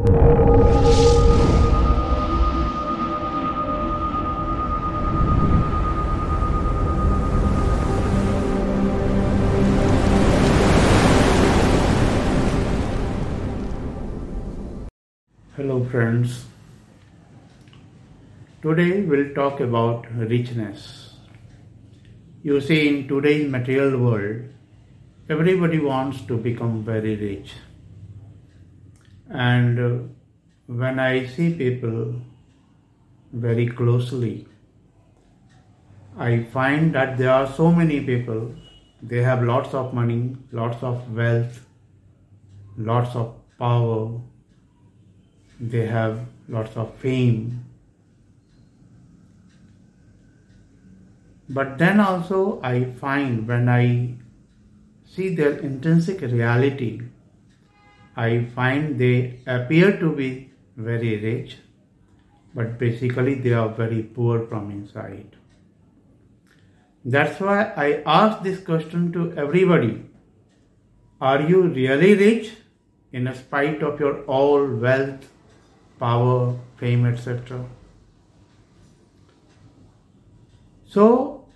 Hello, friends. Today we'll talk about richness. You see, in today's material world, everybody wants to become very rich. And uh, when I see people very closely, I find that there are so many people, they have lots of money, lots of wealth, lots of power, they have lots of fame. But then also, I find when I see their intrinsic reality, I find they appear to be very rich, but basically they are very poor from inside. That's why I ask this question to everybody Are you really rich in spite of your all wealth, power, fame, etc. So,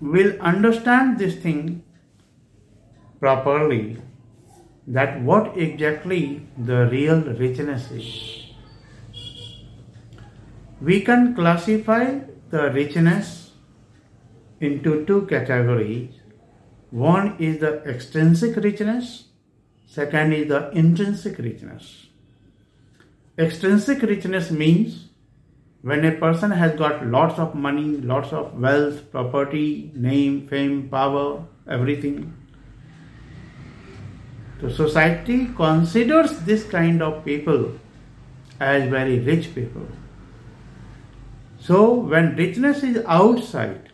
we'll understand this thing properly that what exactly the real richness is. We can classify the richness into two categories. One is the extrinsic richness, second is the intrinsic richness. Extrinsic richness means when a person has got lots of money, lots of wealth, property, name, fame, power, everything. So society considers this kind of people as very rich people. So when richness is outside,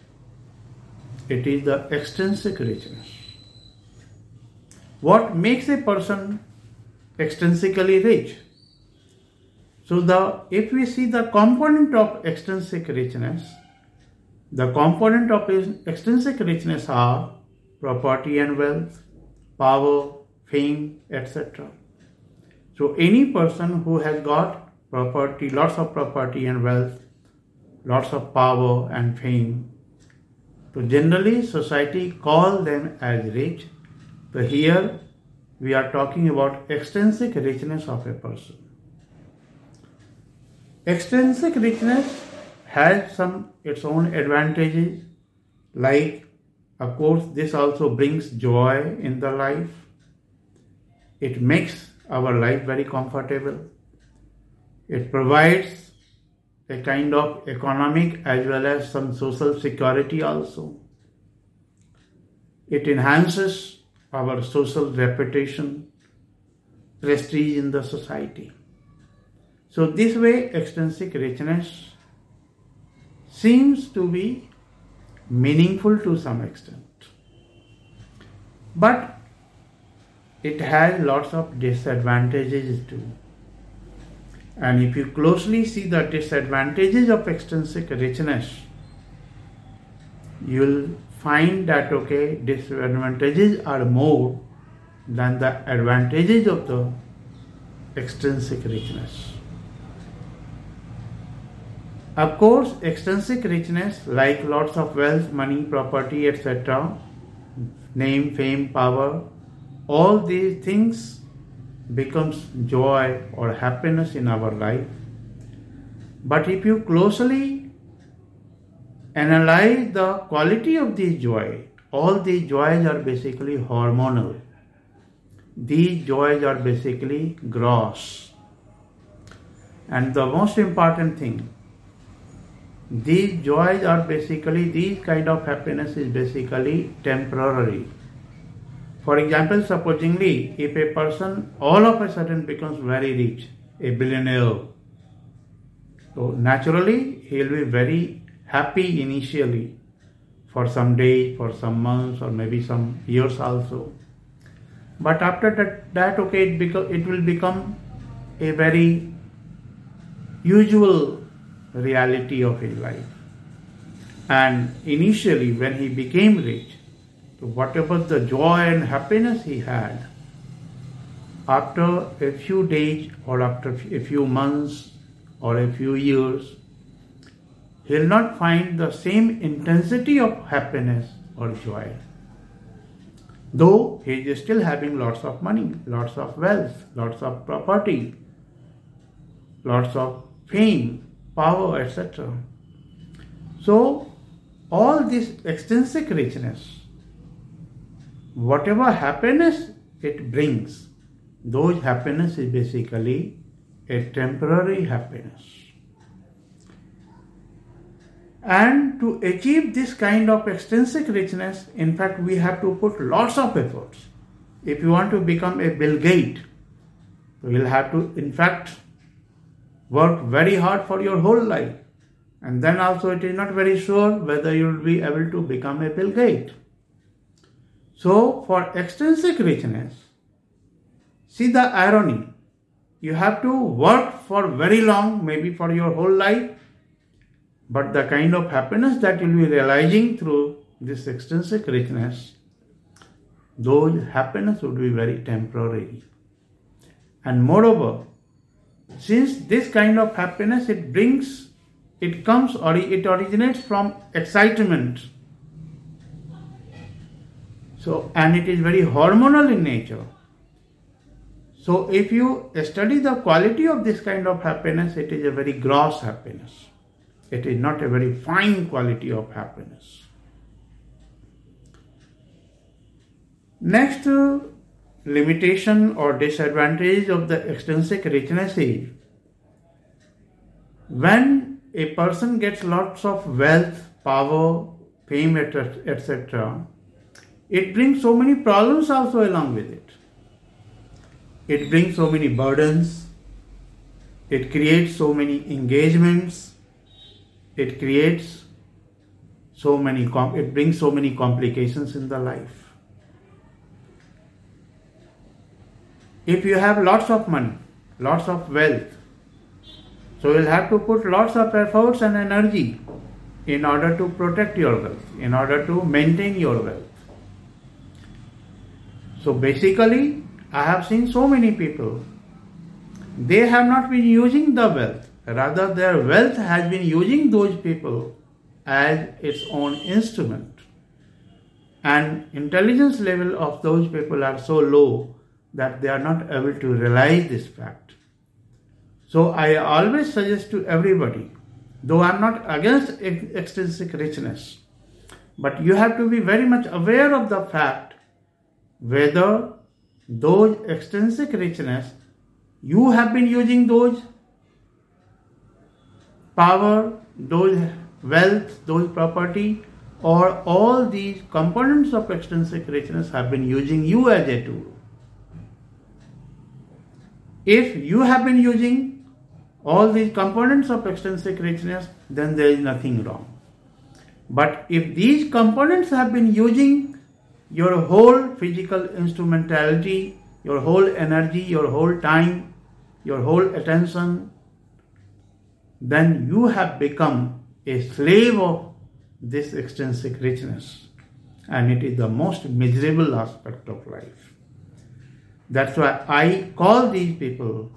it is the extrinsic richness. What makes a person extrinsically rich? So the if we see the component of extrinsic richness, the component of extrinsic richness are property and wealth, power, fame, etc. So any person who has got property, lots of property and wealth, lots of power and fame, so generally society call them as rich. But here we are talking about extrinsic richness of a person. Extrinsic richness has some its own advantages, like of course this also brings joy in the life. It makes our life very comfortable. It provides a kind of economic as well as some social security also. It enhances our social reputation, prestige in the society. So, this way, extrinsic richness seems to be meaningful to some extent. But it has lots of disadvantages too. And if you closely see the disadvantages of extrinsic richness, you will find that okay, disadvantages are more than the advantages of the extrinsic richness. Of course, extrinsic richness like lots of wealth, money, property, etc., name, fame, power, all these things becomes joy or happiness in our life. But if you closely analyze the quality of this joy, all these joys are basically hormonal. These joys are basically gross. And the most important thing, these joys are basically these kind of happiness is basically temporary for example supposingly if a person all of a sudden becomes very rich a billionaire so naturally he will be very happy initially for some days for some months or maybe some years also but after that, that okay it, beco- it will become a very usual reality of his life. And initially, when he became rich, whatever the joy and happiness he had, after a few days or after a few months or a few years, he'll not find the same intensity of happiness or joy. Though he is still having lots of money, lots of wealth, lots of property, lots of fame, power, etc. So, all this extrinsic richness, whatever happiness it brings, those happiness is basically a temporary happiness. And to achieve this kind of extrinsic richness, in fact, we have to put lots of efforts. If you want to become a Bill Gates, you will have to, in fact, work very hard for your whole life. And then also, it is not very sure whether you will be able to become a Bill Gates. So, for extrinsic richness, see the irony. You have to work for very long, maybe for your whole life, but the kind of happiness that you'll be realizing through this extrinsic richness, those happiness would be very temporary. And moreover, since this kind of happiness it brings, it comes or it originates from excitement. So, and it is very hormonal in nature. So, if you study the quality of this kind of happiness, it is a very gross happiness. It is not a very fine quality of happiness. Next uh, limitation or disadvantage of the extrinsic richness is when a person gets lots of wealth, power, fame, etc., it brings so many problems also along with it. It brings so many burdens, it creates so many engagements, it creates so many com- it brings so many complications in the life. If you have lots of money lots of wealth so you'll have to put lots of efforts and energy in order to protect your wealth in order to maintain your wealth so basically i have seen so many people they have not been using the wealth Rather, their wealth has been using those people as its own instrument. And intelligence level of those people are so low that they are not able to realize this fact. So I always suggest to everybody, though I'm not against extrinsic richness, but you have to be very much aware of the fact whether those extrinsic richness you have been using those power, those wealth, those property, or all these components of extrinsic richness have been using you as a tool. If you have been using all these components of extrinsic richness, then there is nothing wrong. But if these components have been using your whole physical instrumentality, your whole energy, your whole time, your whole attention, then you have become a slave of this extrinsic richness. And it is the most miserable aspect of life. That's why I call these people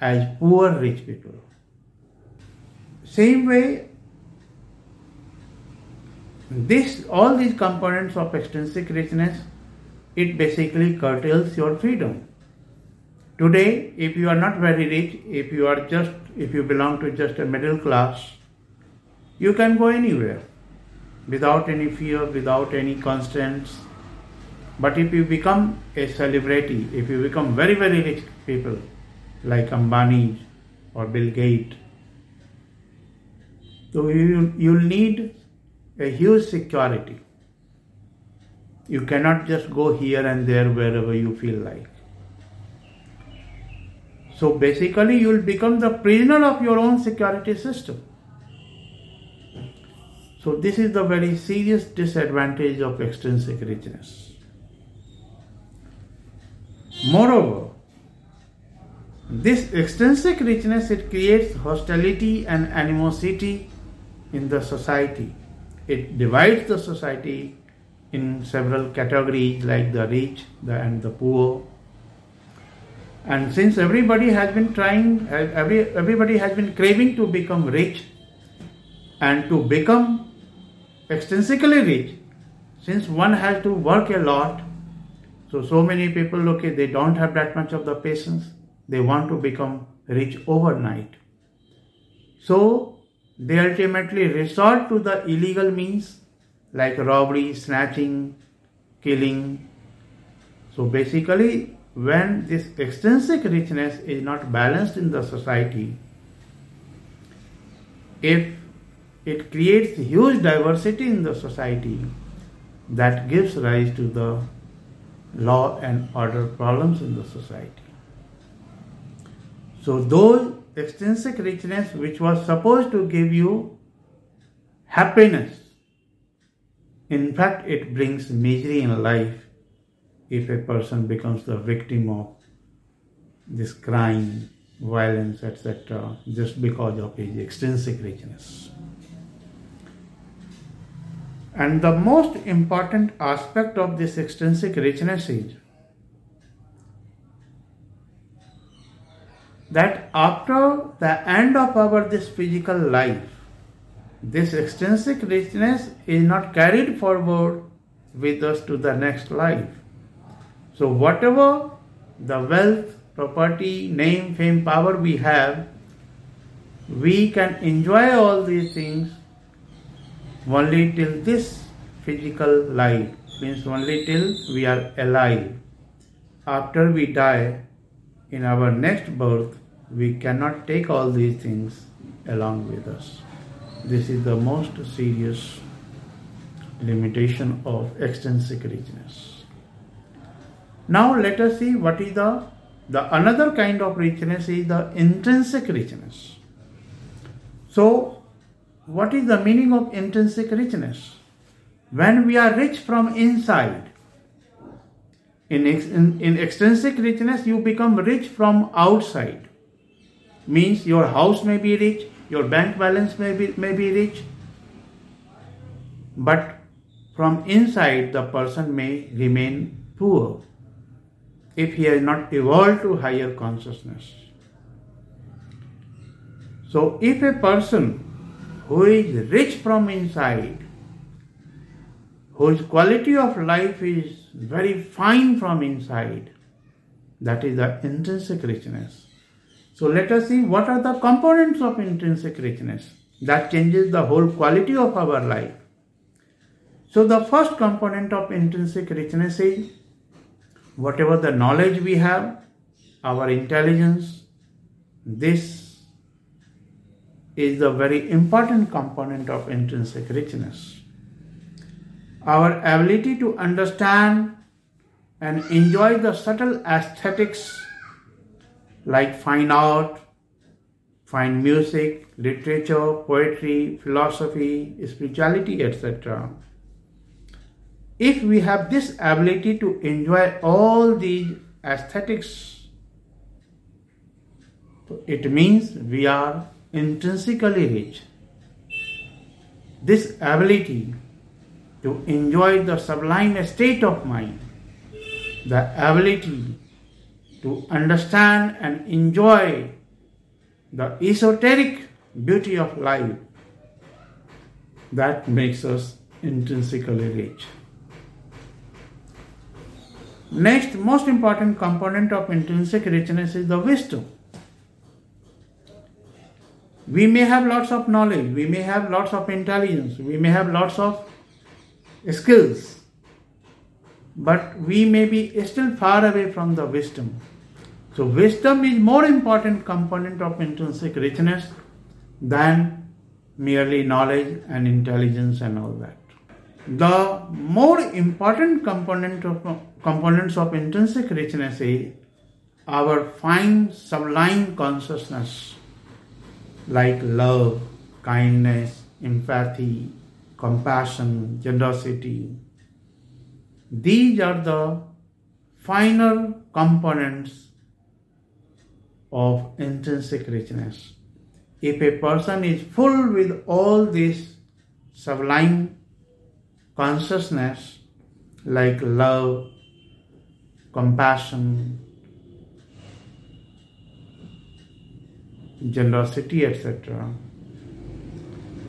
as poor rich people. Same way, this all these components of extrinsic richness, it basically curtails your freedom. Today, if you are not very rich, if you are just, if you belong to just a middle class, you can go anywhere without any fear, without any constraints. But if you become a celebrity, if you become very, very rich people like Ambani or Bill Gates, so you, you'll need a huge security. You cannot just go here and there wherever you feel like. So basically, you will become the prisoner of your own security system. So, this is the very serious disadvantage of extrinsic richness. Moreover, this extrinsic richness it creates hostility and animosity in the society. It divides the society in several categories like the rich the, and the poor, And since everybody has been trying, every, everybody has been craving to become rich and to become extensively rich, since one has to work a lot, so so many people, okay, they don't have that much of the patience. They want to become rich overnight. So they ultimately resort to the illegal means like robbery, snatching, killing. So basically, when this extrinsic richness is not balanced in the society, if it creates huge diversity in the society, that gives rise to the law and order problems in the society. So those extrinsic richness which was supposed to give you happiness, in fact it brings misery in life if a person becomes the victim of this crime, violence, etc., just because of his extrinsic richness. And the most important aspect of this extrinsic richness is that after the end of our this physical life, this extrinsic richness is not carried forward with us to the next life. So whatever the wealth, property, name, fame, power we have, we can enjoy all these things only till this physical life means only till we are alive. After we die, in our next birth, we cannot take all these things along with us. This is the most serious limitation of extrinsic richness. Now let us see what is the the another kind of richness is the intrinsic richness. So what is the meaning of intrinsic richness? When we are rich from inside, in, in, in extrinsic richness, you become rich from outside. Means your house may be rich, your bank balance may be, may be rich, but from inside the person may remain poor if he has not evolved to higher consciousness. So, if a person who is rich from inside, whose quality of life is very fine from inside. That is the intrinsic richness. So let us see what are the components of intrinsic richness that changes the whole quality of our life. So the first component of intrinsic richness is whatever the knowledge we have, our intelligence, this is a very important component of intrinsic richness. Our ability to understand and enjoy the subtle aesthetics like fine art, fine music, literature, poetry, philosophy, spirituality, etc. If we have this ability to enjoy all these aesthetics, it means we are intrinsically rich. This ability to enjoy the sublime state of mind, the ability to understand and enjoy the esoteric beauty of life, that makes us intrinsically rich. Next, most important component of intrinsic richness is the wisdom. We may have lots of knowledge, we may have lots of intelligence, we may have lots of skills, but we may be still far away from the wisdom. So, wisdom is more important component of intrinsic richness than merely knowledge and intelligence and all that. The more important component of components of intrinsic richness is our fine sublime consciousness like love, kindness, empathy, compassion, generosity. These are the final components of intrinsic richness. If a person is full with all this sublime consciousness like love, compassion, generosity, etc.,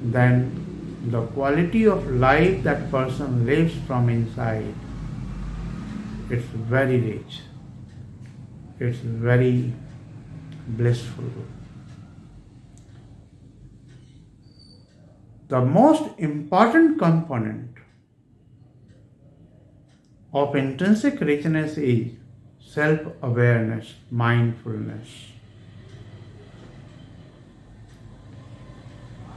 then the quality of life that person lives from inside, it's very rich. It's very blissful. The most important component of intrinsic richness is self awareness, mindfulness.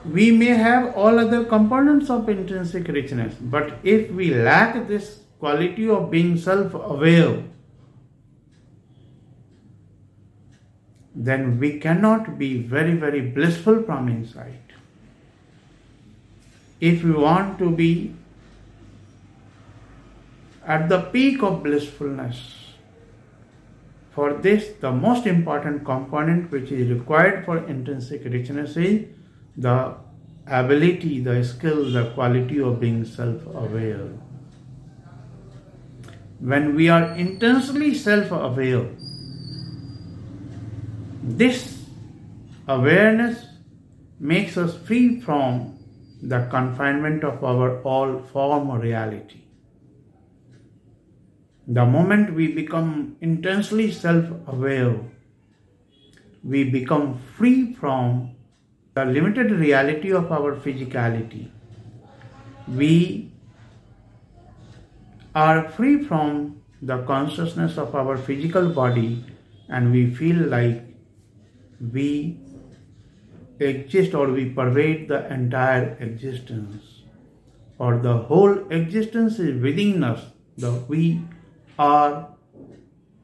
We may have all other components of intrinsic richness, but if we lack this quality of being self aware, then we cannot be very, very blissful from inside. If we want to be at the peak of blissfulness, for this, the most important component which is required for intrinsic richness is the ability, the skill, the quality of being self aware. When we are intensely self aware, this awareness makes us free from the confinement of our all form reality. The moment we become intensely self aware, we become free from the limited reality of our physicality. We are free from the consciousness of our physical body and we feel like we exist or we pervade the entire existence or the whole existence is within us the we are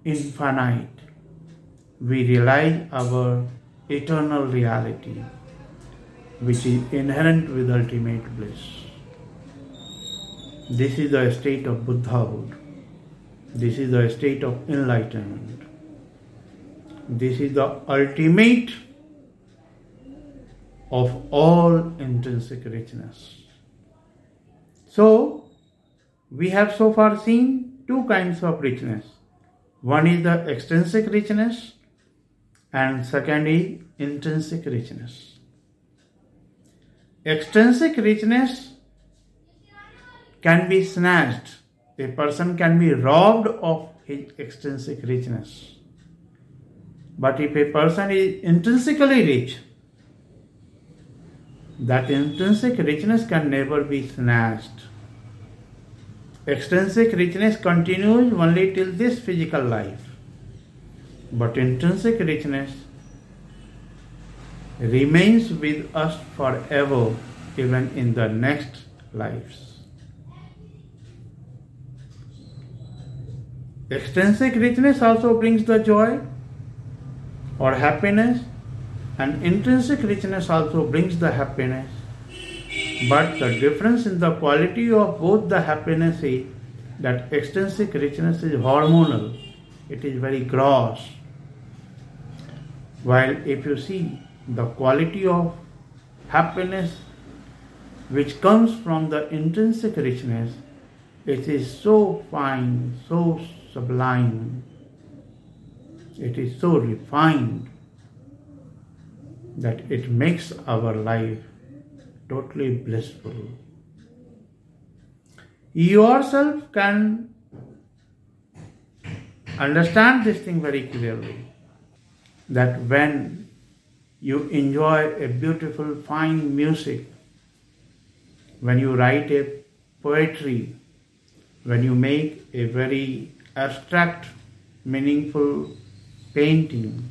infinite. We realize our eternal reality, which is inherent with ultimate bliss. This is the state of Buddhahood. This is the state of enlightenment. This is the ultimate of all intrinsic richness. So, we have so far seen two kinds of richness. One is the extrinsic richness and second is intrinsic richness. Extrinsic richness can be snatched. A person can be robbed of his extrinsic richness. But if a person is intrinsically rich, that intrinsic richness can never be snatched. Extrinsic richness continues only till this physical life, but intrinsic richness remains with us forever, even in the next lives. Extrinsic richness also brings the joy or happiness, and intrinsic richness also brings the happiness. But the difference in the quality of both the happiness is that extrinsic richness is hormonal, it is very gross. While if you see the quality of happiness which comes from the intrinsic richness, it is so fine, so sublime, it is so refined that it makes our life totally blissful. Yourself can understand this thing very clearly that when you enjoy a beautiful, fine music, when you write a poetry, when you make a very abstract, meaningful painting,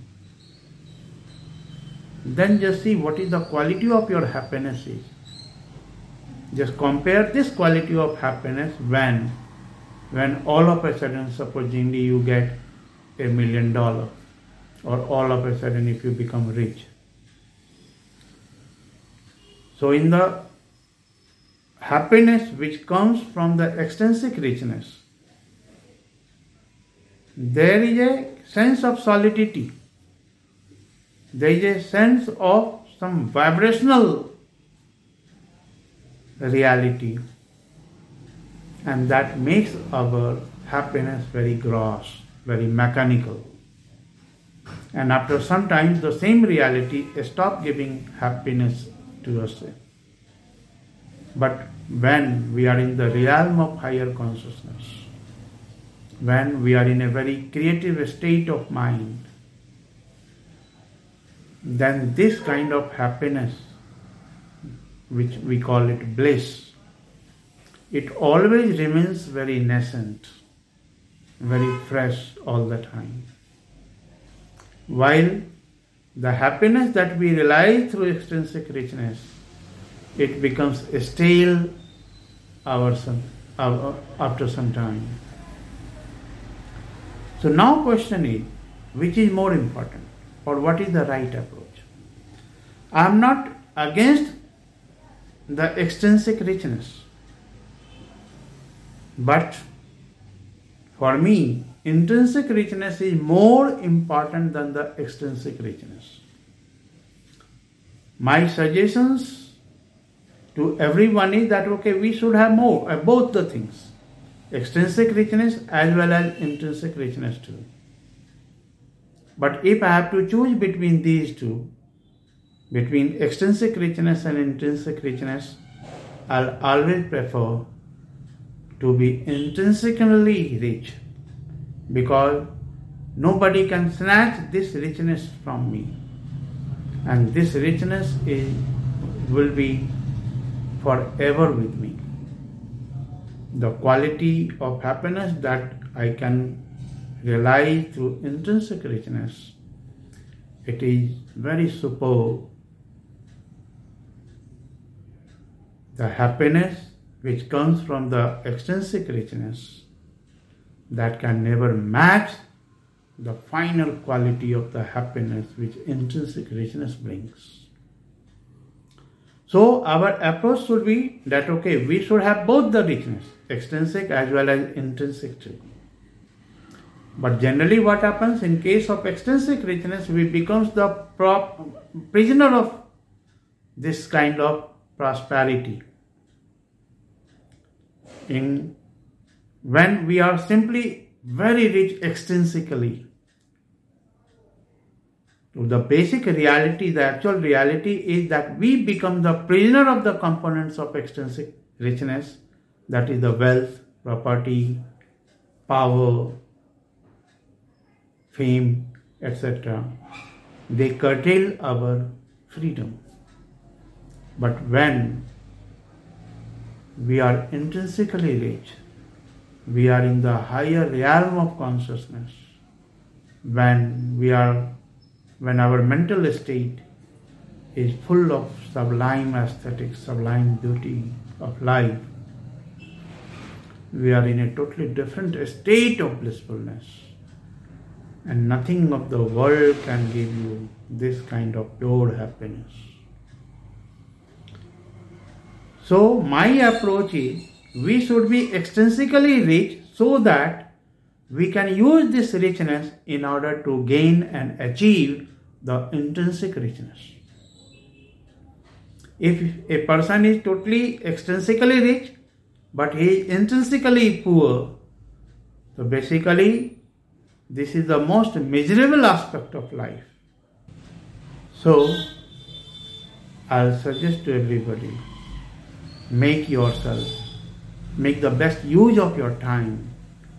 then just see what is the quality of your happiness is. Just compare this quality of happiness when, when all of a sudden, supposingly you get a million dollars, or all of a sudden if you become rich. So in the happiness which comes from the extrinsic richness, there is a sense of solidity there is a sense of some vibrational reality and that makes our happiness very gross, very mechanical. And after some time, the same reality stop giving happiness to us. But when we are in the realm of higher consciousness, when we are in a very creative state of mind, then this kind of happiness, which we call it bliss, it always remains very nascent, very fresh all the time. While the happiness that we realize through extrinsic richness, it becomes stale our, after some time. So now question is, which is more important or what is the right approach? I am not against the extrinsic richness. But for me, intrinsic richness is more important than the extrinsic richness. My suggestions to everyone is that okay, we should have more, uh, both the things extrinsic richness as well as intrinsic richness too. But if I have to choose between these two, between extrinsic richness and intrinsic richness, I'll always prefer to be intrinsically rich because nobody can snatch this richness from me. And this richness is, will be forever with me the quality of happiness that I can rely through intrinsic richness. It is very superb. The happiness which comes from the extrinsic richness that can never match the final quality of the happiness which intrinsic richness brings. So our approach should be that okay, we should have both the richness, extrinsic as well as intrinsic. But generally what happens in case of extrinsic richness, we becomes the prop, prisoner of this kind of prosperity. In when we are simply very rich extrinsically, the basic reality, the actual reality is that we become the prisoner of the components of extrinsic richness, that is the wealth, property, power, fame, etc. They curtail our freedom. But when we are intrinsically rich, we are in the higher realm of consciousness, when we are when our mental state is full of sublime aesthetics, sublime beauty of life, we are in a totally different state of blissfulness. And nothing of the world can give you this kind of pure happiness. So, my approach is we should be extrinsically rich so that we can use this richness in order to gain and achieve the intrinsic richness. If a person is totally extrinsically rich but he is intrinsically poor, so basically this is the most miserable aspect of life. So I'll suggest to everybody make yourself, make the best use of your time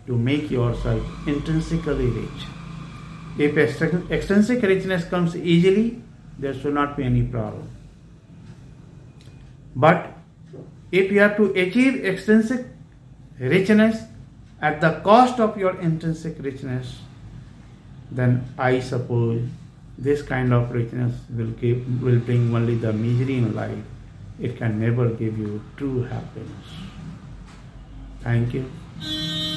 to make yourself intrinsically rich. If extrinsic richness comes easily, there should not be any problem. But if you have to achieve extrinsic richness at the cost of your intrinsic richness, then I suppose this kind of richness will give will bring only the misery in life. It can never give you true happiness. Thank you.